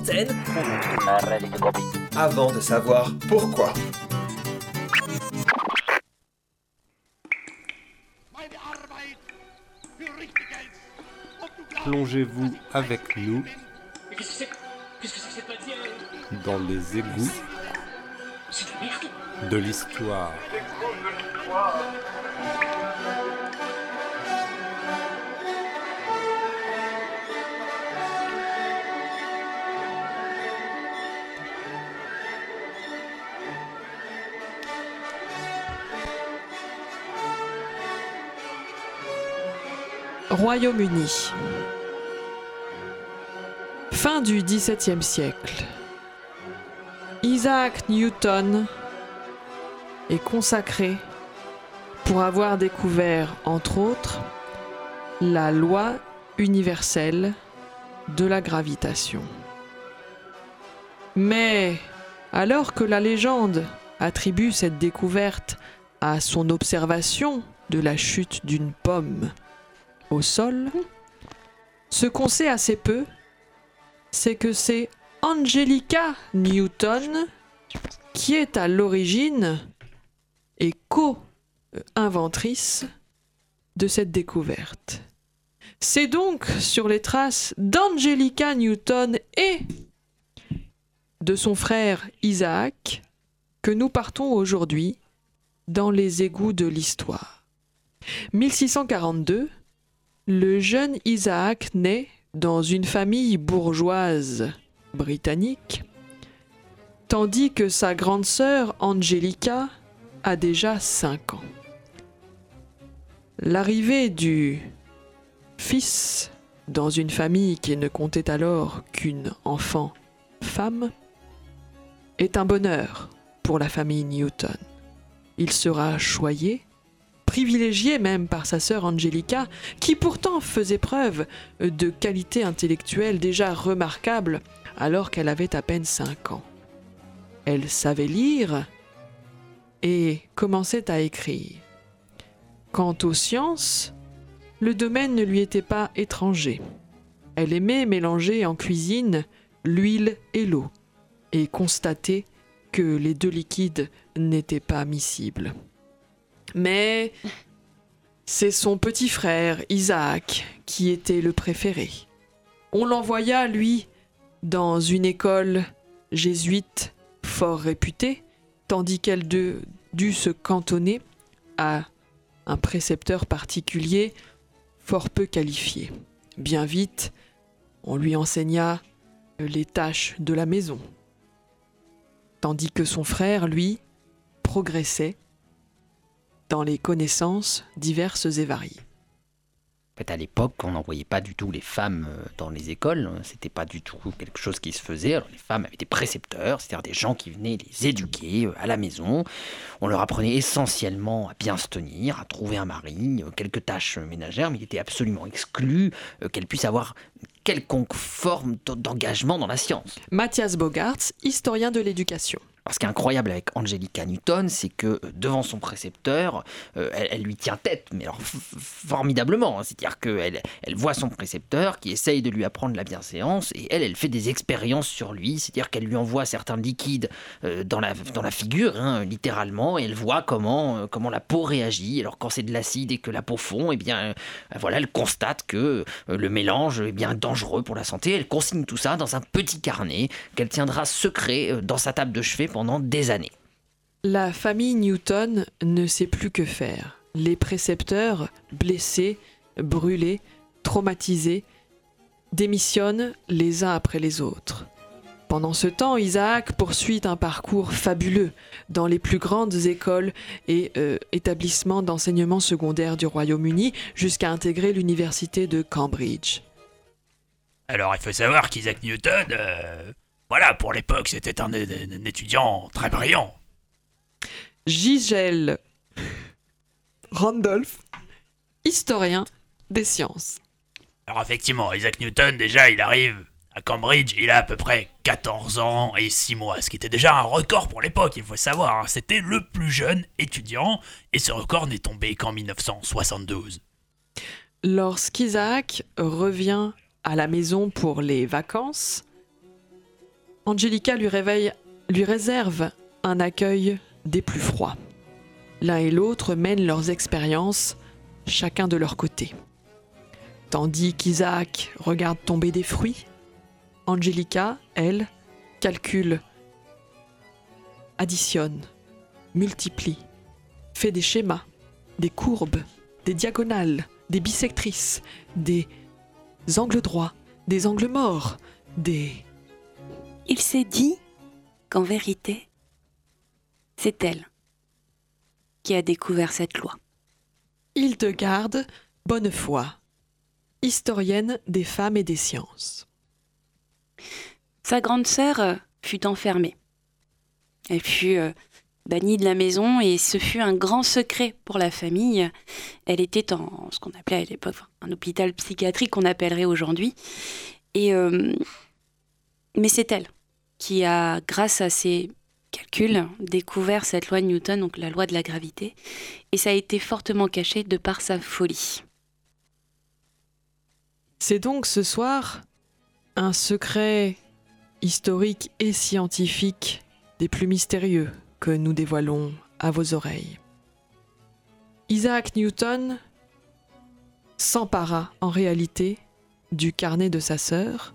l'antenne Avant de savoir pourquoi. Plongez-vous avec nous Dans les égouts de l'histoire. Royaume-Uni. Fin du XVIIe siècle. Isaac Newton est consacré pour avoir découvert, entre autres, la loi universelle de la gravitation. Mais alors que la légende attribue cette découverte à son observation de la chute d'une pomme au sol, ce qu'on sait assez peu, c'est que c'est Angelica Newton qui est à l'origine et co-inventrice de cette découverte. C'est donc sur les traces d'Angelica Newton et de son frère Isaac que nous partons aujourd'hui dans les égouts de l'histoire. 1642, le jeune Isaac naît dans une famille bourgeoise britannique, tandis que sa grande sœur Angelica a déjà 5 ans. L'arrivée du fils dans une famille qui ne comptait alors qu'une enfant femme est un bonheur pour la famille Newton. Il sera choyé, privilégié même par sa sœur Angelica, qui pourtant faisait preuve de qualités intellectuelles déjà remarquables alors qu'elle avait à peine 5 ans. Elle savait lire et commençait à écrire. Quant aux sciences, le domaine ne lui était pas étranger. Elle aimait mélanger en cuisine l'huile et l'eau et constater que les deux liquides n'étaient pas miscibles. Mais c'est son petit frère, Isaac, qui était le préféré. On l'envoya, lui, dans une école jésuite fort réputée, tandis qu'elle dut se cantonner à un précepteur particulier fort peu qualifié. Bien vite, on lui enseigna les tâches de la maison, tandis que son frère, lui, progressait dans les connaissances diverses et variées. En fait, à l'époque, on n'envoyait pas du tout les femmes euh, dans les écoles. C'était pas du tout quelque chose qui se faisait. Alors, les femmes avaient des précepteurs, c'est-à-dire des gens qui venaient les éduquer euh, à la maison. On leur apprenait essentiellement à bien se tenir, à trouver un mari, euh, quelques tâches ménagères, mais il était absolument exclu qu'elles puissent avoir quelconque forme d'engagement dans la science. Mathias Bogarts, historien de l'éducation. Ce qui est incroyable avec Angelica Newton, c'est que euh, devant son précepteur, euh, elle, lui tient tête, mais alors formidablement. hein. C'est-à-dire qu'elle elle voit son précepteur qui essaye de lui apprendre la bienséance, et elle, elle fait des expériences sur lui, c'est-à-dire qu'elle lui envoie certains liquides euh, dans, la, dans la figure, hein, littéralement, et elle voit comment, comment la peau réagit. Alors quand c'est de l'acide et que la peau fond, eh bien, voilà, elle constate que le mélange est bien dangereux pour la santé. Elle consigne tout ça dans un petit carnet qu'elle tiendra secret dans sa table de chevet pendant des années. La famille Newton ne sait plus que faire. Les précepteurs, blessés, brûlés, traumatisés, démissionnent les uns après les autres. Pendant ce temps, Isaac poursuit un parcours fabuleux dans les plus grandes écoles et euh, établissements d'enseignement secondaire du Royaume-Uni jusqu'à intégrer l'université de Cambridge. Alors, il faut savoir qu'Isaac Newton, euh, voilà, pour l'époque, c'était un, étudiant très brillant. Gigel Randolph, historien des sciences. Alors, effectivement, Isaac Newton, déjà, il arrive à Cambridge, il a à peu près 14 ans et 6 mois, ce qui était déjà un record pour l'époque, il faut savoir. hein. C'était le plus jeune étudiant, et ce record n'est tombé qu'en 1972. Lorsqu'Isaac revient à la maison pour les vacances, Angelica lui, réserve un accueil des plus froids. L'un et l'autre mènent leurs expériences, chacun de leur côté. Tandis qu'Isaac regarde tomber des fruits, Angelica, elle, calcule, additionne, multiplie, fait des schémas, des courbes, des diagonales, des bisectrices, des angles droits, des angles morts, des... Il s'est dit qu'en vérité, c'est elle qui a découvert cette loi. Hildegarde Bonnefoy, historienne des femmes et des sciences. Sa grande sœur euh, fut enfermée. Elle fut euh, bannie de la maison et ce fut un grand secret pour la famille. Elle était en ce qu'on appelait à l'époque un hôpital psychiatrique qu'on appellerait aujourd'hui. Et euh, mais c'est elle qui a, grâce à ses calculs, découvert cette loi de Newton, donc la loi de la gravité, et ça a été fortement caché de par sa folie. C'est donc ce soir un secret historique et scientifique des plus mystérieux que nous dévoilons à vos oreilles. Isaac Newton s'empara en réalité du carnet de sa sœur,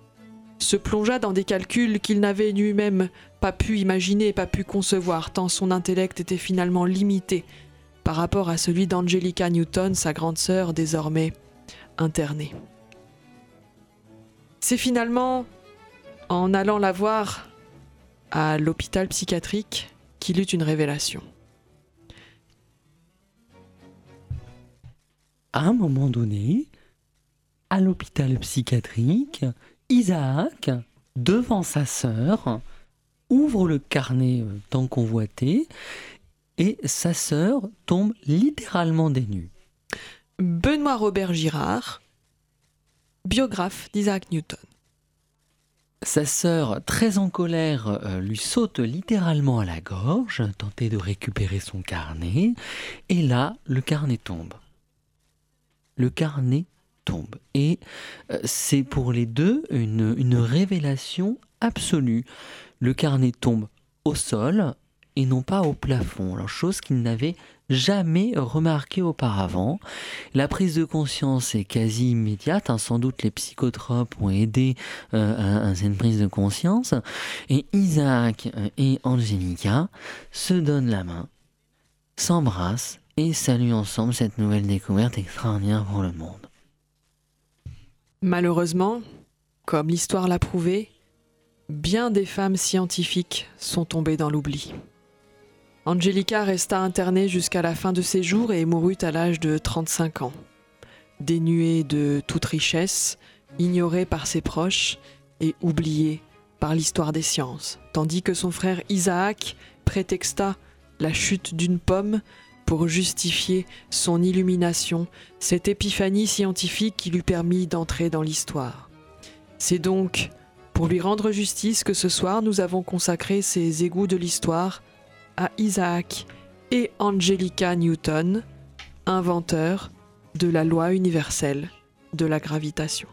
se plongea dans des calculs qu'il n'avait lui-même pas pu imaginer, pas pu concevoir, tant son intellect était finalement limité par rapport à celui d'Angelica Newton, sa grande sœur désormais internée. C'est finalement en allant la voir à l'hôpital psychiatrique qu'il eut une révélation. À un moment donné, à l'hôpital psychiatrique, Isaac, devant sa sœur, ouvre le carnet euh, tant convoité et sa sœur tombe littéralement des nues. Benoît Robert Girard, biographe d'Isaac Newton. Sa sœur, très en colère, euh, lui saute littéralement à la gorge, tenter de récupérer son carnet, et là, le carnet tombe. Le carnet Et euh, c'est pour les deux une, révélation absolue. Le carnet tombe au sol et non pas au plafond, chose qu'ils n'avaient jamais remarqué auparavant. La prise de conscience est quasi immédiate, hein, sans doute les psychotropes ont aidé euh, à, à cette prise de conscience, et Isaac euh, et Angelica se donnent la main, s'embrassent et saluent ensemble cette nouvelle découverte extraordinaire pour le monde. Malheureusement, comme l'histoire l'a prouvé, bien des femmes scientifiques sont tombées dans l'oubli. Angelica resta internée jusqu'à la fin de ses jours et mourut à l'âge de 35 ans. Dénuée de toute richesse, ignorée par ses proches et oubliée par l'histoire des sciences, tandis que son frère Isaac prétexta la chute d'une pomme pour justifier son illumination, cette épiphanie scientifique qui lui permit d'entrer dans l'histoire. C'est donc pour lui rendre justice que ce soir nous avons consacré ces égouts de l'histoire à Isaac et Angelica Newton, inventeurs de la loi universelle de la gravitation.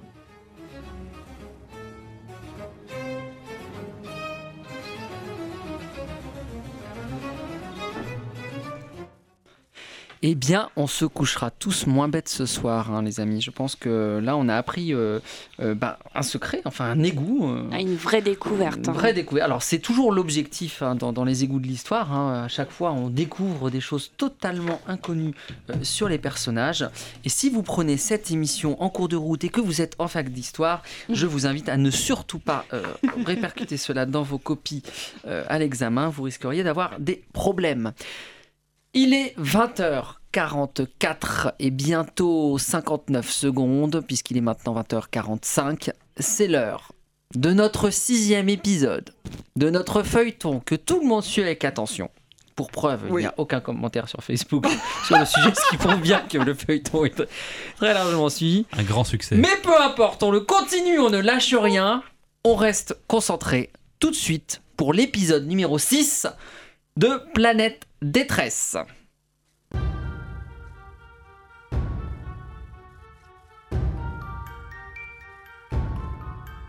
Eh bien, on se couchera tous moins bêtes ce soir, hein, les amis. Je pense que là, on a appris euh, euh, bah, un secret, enfin un égout. euh, Ah, Une vraie découverte. une hein. vraie découverte. Alors, c'est toujours l'objectif hein, dans, dans les égouts de l'histoire. À chaque fois, on découvre des choses totalement inconnues sur les personnages. Et si vous prenez cette émission en cours de route et que vous êtes en fac d'histoire, je vous invite à ne surtout pas répercuter cela dans vos copies à l'examen. Vous risqueriez d'avoir des problèmes. Il est 20h44 et bientôt 59 secondes, puisqu'il est maintenant 20h45. C'est l'heure de notre sixième épisode, de notre feuilleton que tout le monde suit avec attention. Pour preuve, il n'y a aucun commentaire sur Facebook sur le sujet, ce qui prouve bien que le feuilleton est très largement suivi. Un grand succès. Mais peu importe, on le continue, on ne lâche rien, on reste concentré tout de suite pour l'épisode numéro 6 de Planète Détresse.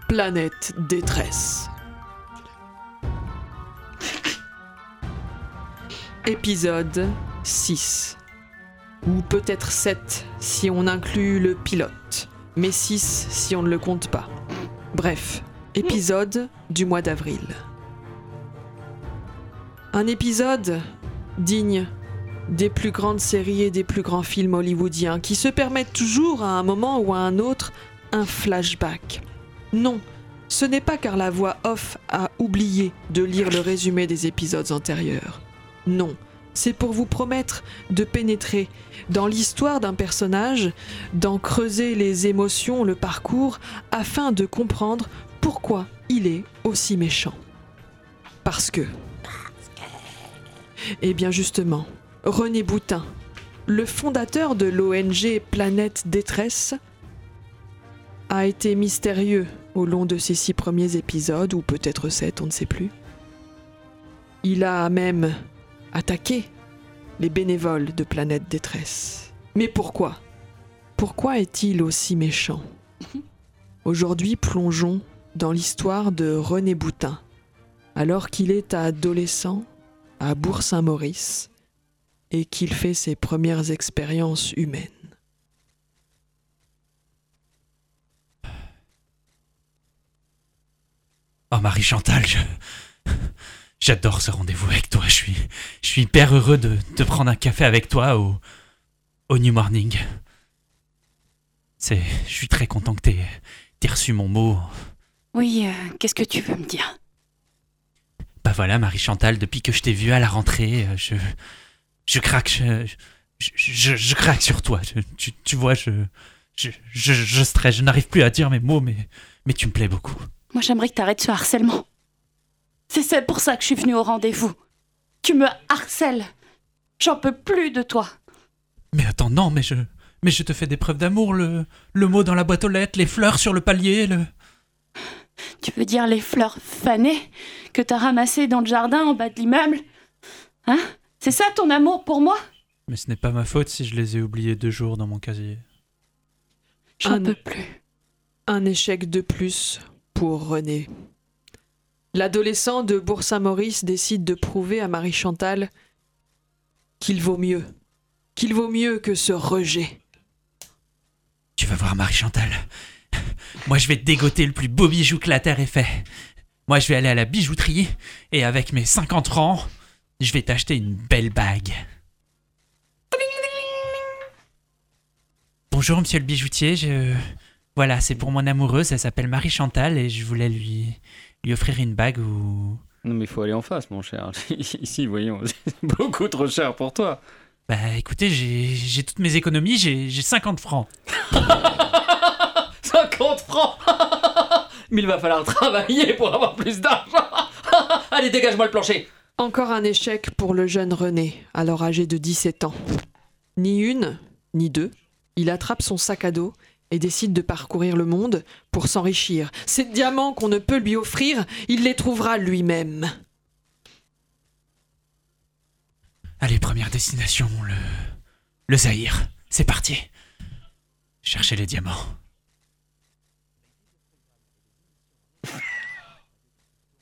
Planète détresse. Épisode 6. Ou peut-être 7 si on inclut le pilote, mais 6 si on ne le compte pas. Bref, Épisode du mois d'avril. Un épisode digne des plus grandes séries et des plus grands films hollywoodiens qui se permettent toujours à un moment ou à un autre un flashback. Non, ce n'est pas car la voix off a oublié de lire le résumé des épisodes antérieurs. Non, c'est pour vous promettre de pénétrer dans l'histoire d'un personnage, d'en creuser les émotions, le parcours, afin de comprendre pourquoi il est aussi méchant. Parce que... Eh bien justement, René Boutin, le fondateur de l'ONG Planète Détresse, a été mystérieux au long de ces six premiers épisodes, ou peut-être sept, on ne sait plus. Il a même attaqué les bénévoles de Planète Détresse. Mais pourquoi? Pourquoi est-il aussi méchant? Aujourd'hui, plongeons dans l'histoire de René Boutin, alors qu'il est adolescent à Bourg-Saint-Maurice et qu'il fait ses premières expériences humaines. Oh Marie Chantal, je... J'adore ce rendez-vous avec toi. Je suis, je suis hyper heureux de, de prendre un café avec toi au, au New Morning. C'est, je suis très content que t'aies, t'aies reçu mon mot. Oui, euh, qu'est-ce que tu veux me dire? Bah voilà, Marie Chantal, depuis que je t'ai vue à la rentrée, euh, je, je craque, je, je, je- je craque sur toi. Je- tu, tu vois, je, je, je, je stresse, je n'arrive plus à dire mes mots, mais, mais tu me plais beaucoup. Moi, j'aimerais que t'arrêtes ce harcèlement. C'est c'est pour ça que je suis venue au rendez-vous. Tu me harcèles. J'en peux plus de toi. Mais attends, non, mais je, mais je te fais des preuves d'amour, le, le mot dans la boîte aux lettres, les fleurs sur le palier, le. Tu veux dire les fleurs fanées que t'as ramassées dans le jardin en bas de l'immeuble Hein C'est ça ton amour pour moi Mais ce n'est pas ma faute si je les ai oubliés deux jours dans mon casier. J'en Un- peux plus. Un échec de plus pour René. L'adolescent de Bourg-Saint-Maurice décide de prouver à Marie-Chantal qu'il vaut mieux, qu'il vaut mieux que ce rejet. Tu vas voir Marie Chantal. Moi, je vais te dégoter le plus beau bijou que la terre ait fait. Moi, je vais aller à la bijouterie et avec mes 50 francs, je vais t'acheter une belle bague. Bonjour, monsieur le bijoutier. Je... Voilà, c'est pour mon amoureuse. Elle s'appelle Marie Chantal et je voulais lui, lui offrir une bague ou. Non, mais il faut aller en face, mon cher. Ici, voyons, c'est beaucoup trop cher pour toi. Bah écoutez, j'ai j'ai toutes mes économies, j'ai j'ai 50 francs. 50 francs Mais il va falloir travailler pour avoir plus d'argent Allez, dégage-moi le plancher Encore un échec pour le jeune René, alors âgé de 17 ans. Ni une, ni deux, il attrape son sac à dos et décide de parcourir le monde pour s'enrichir. Ces diamants qu'on ne peut lui offrir, il les trouvera lui-même. Allez, première destination, le. Le Zaïre. C'est parti. Chercher les diamants.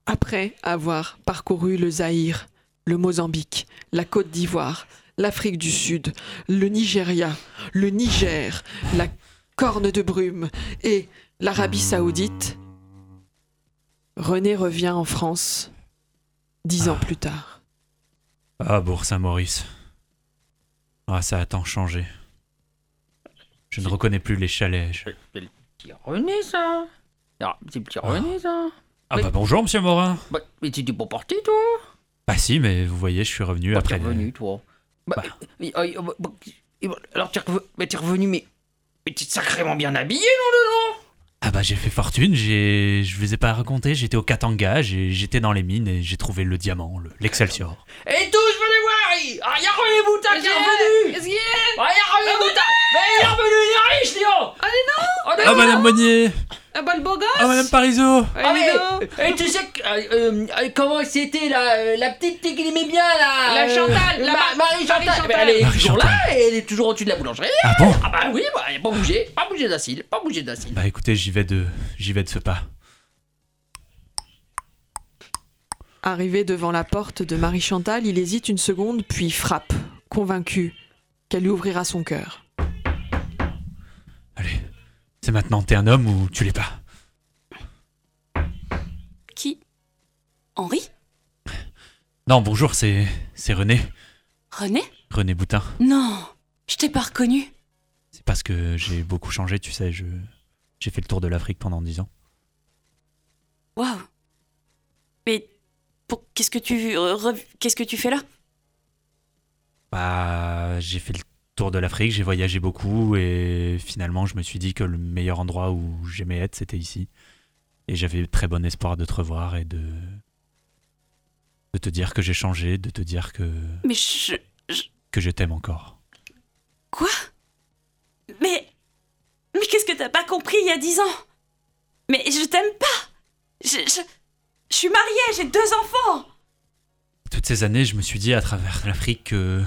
Après avoir parcouru le Zaïre, le Mozambique, la Côte d'Ivoire, l'Afrique du Sud, le Nigeria, le Niger, la Corne de Brume et l'Arabie Saoudite, René revient en France dix ans plus tard. Ah, Bourg-Saint-Maurice. Ah, ça a tant changé. Je ne reconnais plus les chalets. je- Petit René, ça Ah, c'est petit René, ça Ah bah bonjour, monsieur Morin. Bah, mais tu t'es pas parti, toi? Bah si, mais vous voyez, je suis revenu Bah, après. t'es revenu, toi. Bah, mais, euh, euh, bah, et bah, alors, t'es reve- mais t'es revenu, mais... Mais t'es sacrément bien habillé, non, non, non Ah bah j'ai fait fortune, j'ai... je vous ai pas raconté, j'étais au Katanga, j'ai- j'étais dans les mines et j'ai trouvé le diamant, le- l'Excelsior. Et tous, venez voir Ah, y a René Boutin qui est revenu. Qu'est-ce qu'il y a Ah, y a René Boutin Mais il est revenu, il est riche, Léon Allez, non. Ah madame Monnier Ah bah le beau gosse Ah madame Parisot Ah, mais, et tu sais que, euh, euh, comment c'était la, euh, la petite qui aimait bien là La euh, Chantal, la Ma- Ma- Marie Chantal. Mais elle est Marie toujours Chantal. là, et elle est toujours au-dessus de la boulangerie. Ah bon Ah bah oui, bah, a pas bougé, pas bougé d'acide, pas bougé d'acide. Bah écoutez, j'y vais de... j'y vais de ce pas. Arrivé devant la porte de Marie-Chantal, il hésite une seconde, puis frappe, convaincu qu'elle lui ouvrira son cœur. C'est maintenant, t'es un homme ou tu l'es pas Qui? Henri? Non, bonjour, c'est. c'est René. René? René Boutin. Non, je t'ai pas reconnu. C'est parce que j'ai beaucoup changé, tu sais, je. J'ai fait le tour de l'Afrique pendant dix ans. Waouh Mais pour... qu'est-ce que tu. Qu'est-ce que tu fais là? Bah. J'ai fait le tour de l'Afrique, j'ai voyagé beaucoup et finalement, je me suis dit que le meilleur endroit où j'aimais être, c'était ici. Et j'avais très bon espoir de te revoir et de de te dire que j'ai changé, de te dire que Mais je, je- que je t'aime encore. quoi? Mais mais qu'est-ce que t'as pas compris il y a dix ans? Mais je t'aime pas. Je, je je suis mariée, j'ai deux enfants. Toutes ces années, je me suis dit à travers l'Afrique que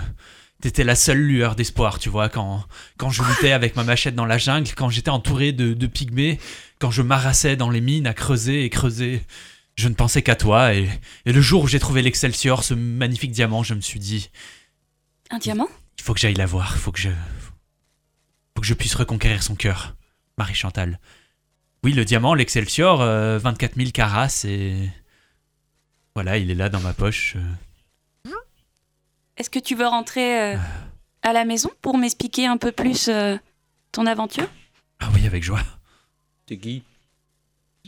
t'étais la seule lueur d'espoir, tu vois, quand, quand je luttais avec ma machette dans la jungle, quand j'étais entouré de, de pygmées, quand je m'arrassais dans les mines à creuser et creuser, je ne pensais qu'à toi. Et, et le jour où j'ai trouvé l'Excelsior, ce magnifique diamant, je me suis dit, Un diamant? Il faut que j'aille la voir, il faut que je, faut que je puisse reconquérir son cœur. Marie Chantal. Oui, le diamant, l'Excelsior, euh, 24 000 carats, et voilà, il est là dans ma poche. euh. Est-ce que tu veux rentrer euh, à la maison pour m'expliquer un peu plus euh, ton aventure? Ah oui, avec joie. C'est qui?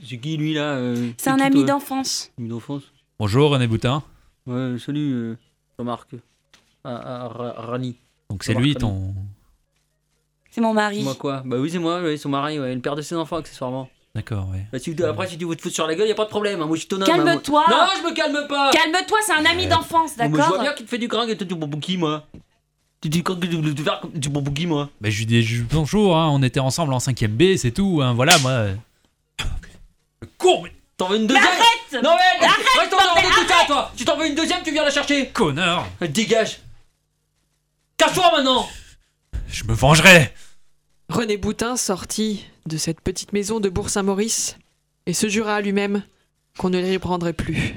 C'est qui lui là euh, C'est un qui, ami toi? d'enfance. Ami d'enfance? Bonjour René Boutin. Ouais, salut euh, Jean-Marc. Ah, ah, Ra- Rani. Donc c'est Jean-Marc lui Rani. ton. C'est mon mari. Moi quoi? Bah oui, c'est moi, ouais, son mari, ouais, le père de ses enfants accessoirement. D'accord, ouais. Bah, si, après, si tu veux te foutre sur la gueule, y a pas de problème. hein, Moi, je suis ton homme. hein, Calme-toi. moi. Non, je me calme pas. Calme-toi, c'est un ami d'enfance, Bon, mais je d'accord vois bien qu'il te fait du gringue et toi, tu bon qui, moi Tu dis quand tu veux faire comme tu bon qui, moi Bah, je lui dis je- bonjour, hein, on était ensemble en 5ème B, c'est tout. hein, voilà, moi. euh. Con, mais T'en veux une deuxième arrête Non, mais Arrête, reste en dehors bordel, de tout ça, toi Tu t'en veux une deuxième, tu viens la chercher connard Euh, Dégage Cache-toi maintenant Je me vengerai René Boutin sortit de cette petite maison de Bourg-Saint-Maurice et se jura à lui-même qu'on ne les reprendrait plus.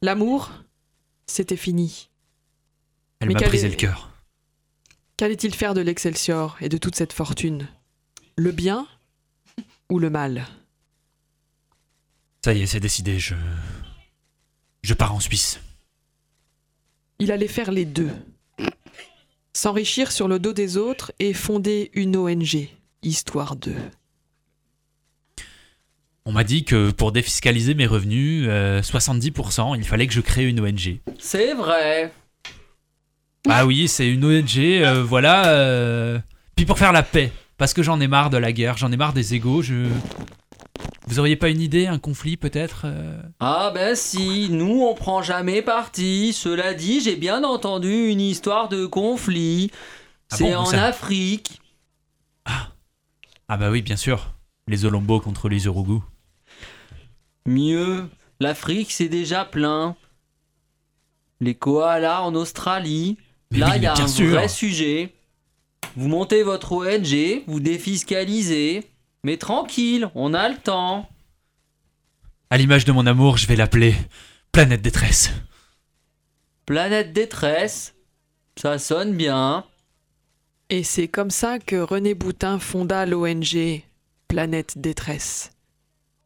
L'amour, c'était fini. Elle m'a brisé le cœur. Qu'allait-il faire de l'Excelsior et de toute cette fortune? Le bien ou le mal? Ça y est, c'est décidé, je. Je pars en Suisse. Il allait faire les deux. S'enrichir sur le dos des autres et fonder une ONG, Histoire 2. On m'a dit que pour défiscaliser mes revenus, euh, 70%, il fallait que je crée une ONG. C'est vrai Ah oui, c'est une ONG, euh, voilà. euh, Puis pour faire la paix, parce que j'en ai marre de la guerre, j'en ai marre des égaux, je. Vous auriez pas une idée, un conflit peut-être euh Ah ben si, nous on prend jamais parti. Cela dit, j'ai bien entendu une histoire de conflit. Ah C'est bon, en ça- Afrique. Ah bah oui, bien sûr. Les Olombo contre les Urugu. Mieux, l'Afrique c'est déjà plein. Les koalas en Australie. Mais Là, oui, il y a un sûr. vrai sujet. Vous montez votre ONG, vous défiscalisez. Mais tranquille, on a le temps. À l'image de mon amour, je vais l'appeler Planète Détresse. Planète détresse. Ça sonne bien. Et c'est comme ça que René Boutin fonda l'ONG Planète Détresse.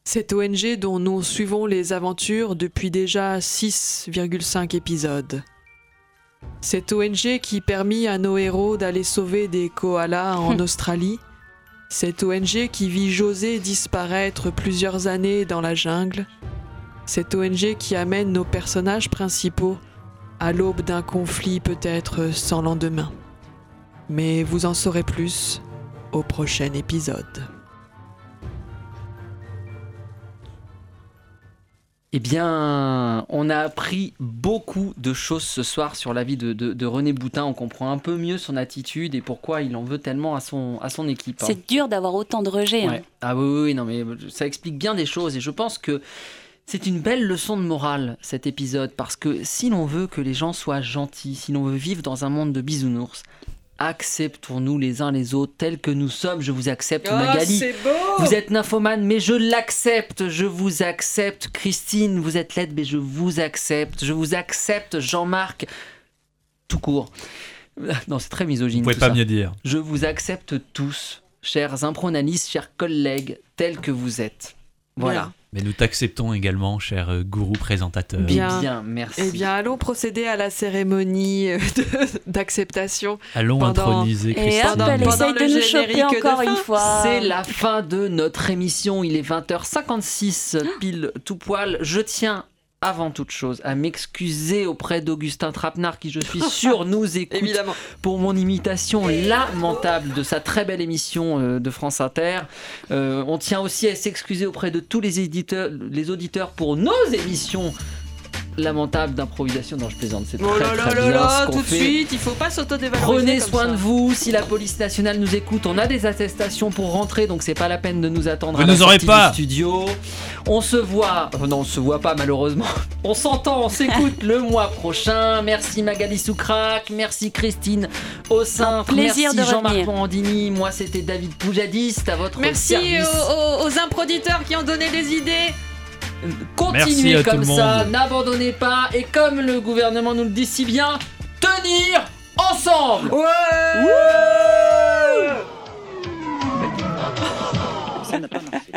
Cette ONG dont nous suivons les aventures depuis déjà 6,5 épisodes. Cette ONG qui permit à nos héros d'aller sauver des koalas en Australie. Cette ONG qui vit José disparaître plusieurs années dans la jungle. Cette ONG qui amène nos personnages principaux à l'aube d'un conflit peut-être sans lendemain. Mais vous en saurez plus au prochain épisode. Eh bien, on a appris beaucoup de choses ce soir sur la vie de, de- de René Boutin. On comprend un peu mieux son attitude et pourquoi il en veut tellement à son, à son équipe. hein. C'est dur d'avoir autant de rejets. hein. Ah oui, oui, oui, non, mais ça explique bien des choses et je pense que c'est une belle leçon de morale cet épisode parce que si l'on veut que les gens soient gentils, si l'on veut vivre dans un monde de bisounours, acceptons-nous les uns les autres tels que nous sommes. Je vous accepte, Magali. beau Vous êtes nymphomane, mais je l'accepte. Je vous accepte, Christine. Vous êtes laide, mais je vous accepte. Je vous accepte, Jean-Marc. Tout court. Non, c'est très misogyne. Vous pouvez tout pas ça. mieux dire. Je vous accepte tous, chers impronalistes, chers collègues, tels que vous êtes. Voilà. Mais nous t'acceptons également, cher euh, gourou présentateur. Bien. Eh bien, merci. Eh bien, allons procéder à la cérémonie euh, d'acceptation. Allons Pendant- introniser Et Christine. hop, elle Pendant essaye le de nous choper encore une fois. C'est la fin de notre émission. Il est 20h56, pile tout poil. Je tiens avant toute chose à m'excuser auprès d'Augustin Trapenard qui je suis sûr nous écoute Évidemment. pour mon imitation lamentable de sa très belle émission euh, de France Inter. Euh, on tient aussi à s'excuser auprès de tous les éditeurs, les auditeurs pour nos émissions lamentables d'improvisation. Non, je plaisante, c'est Oh très là là très là bien là, ce qu'on tout de suite, il faut pas s'auto-dévaloriser. Prenez comme soin ça. de vous. Si la police nationale nous écoute, on a des attestations pour rentrer, donc c'est pas la peine de nous attendre Vous à la nous aurez pas. du studio. On se voit, euh, non, on se voit pas malheureusement. On s'entend, on s'écoute le mois prochain. Merci Magali Soukrak, merci Christine au cintre, plaisir merci de Jean-Marc. Morandini. Moi, c'était David Poujadiste à votre Merci service. aux, aux, aux improditeurs qui ont donné des idées. Continuez comme ça, n'abandonnez pas, et comme le gouvernement nous le dit si bien, tenir ensemble. Ouais, ça n'a pas marché.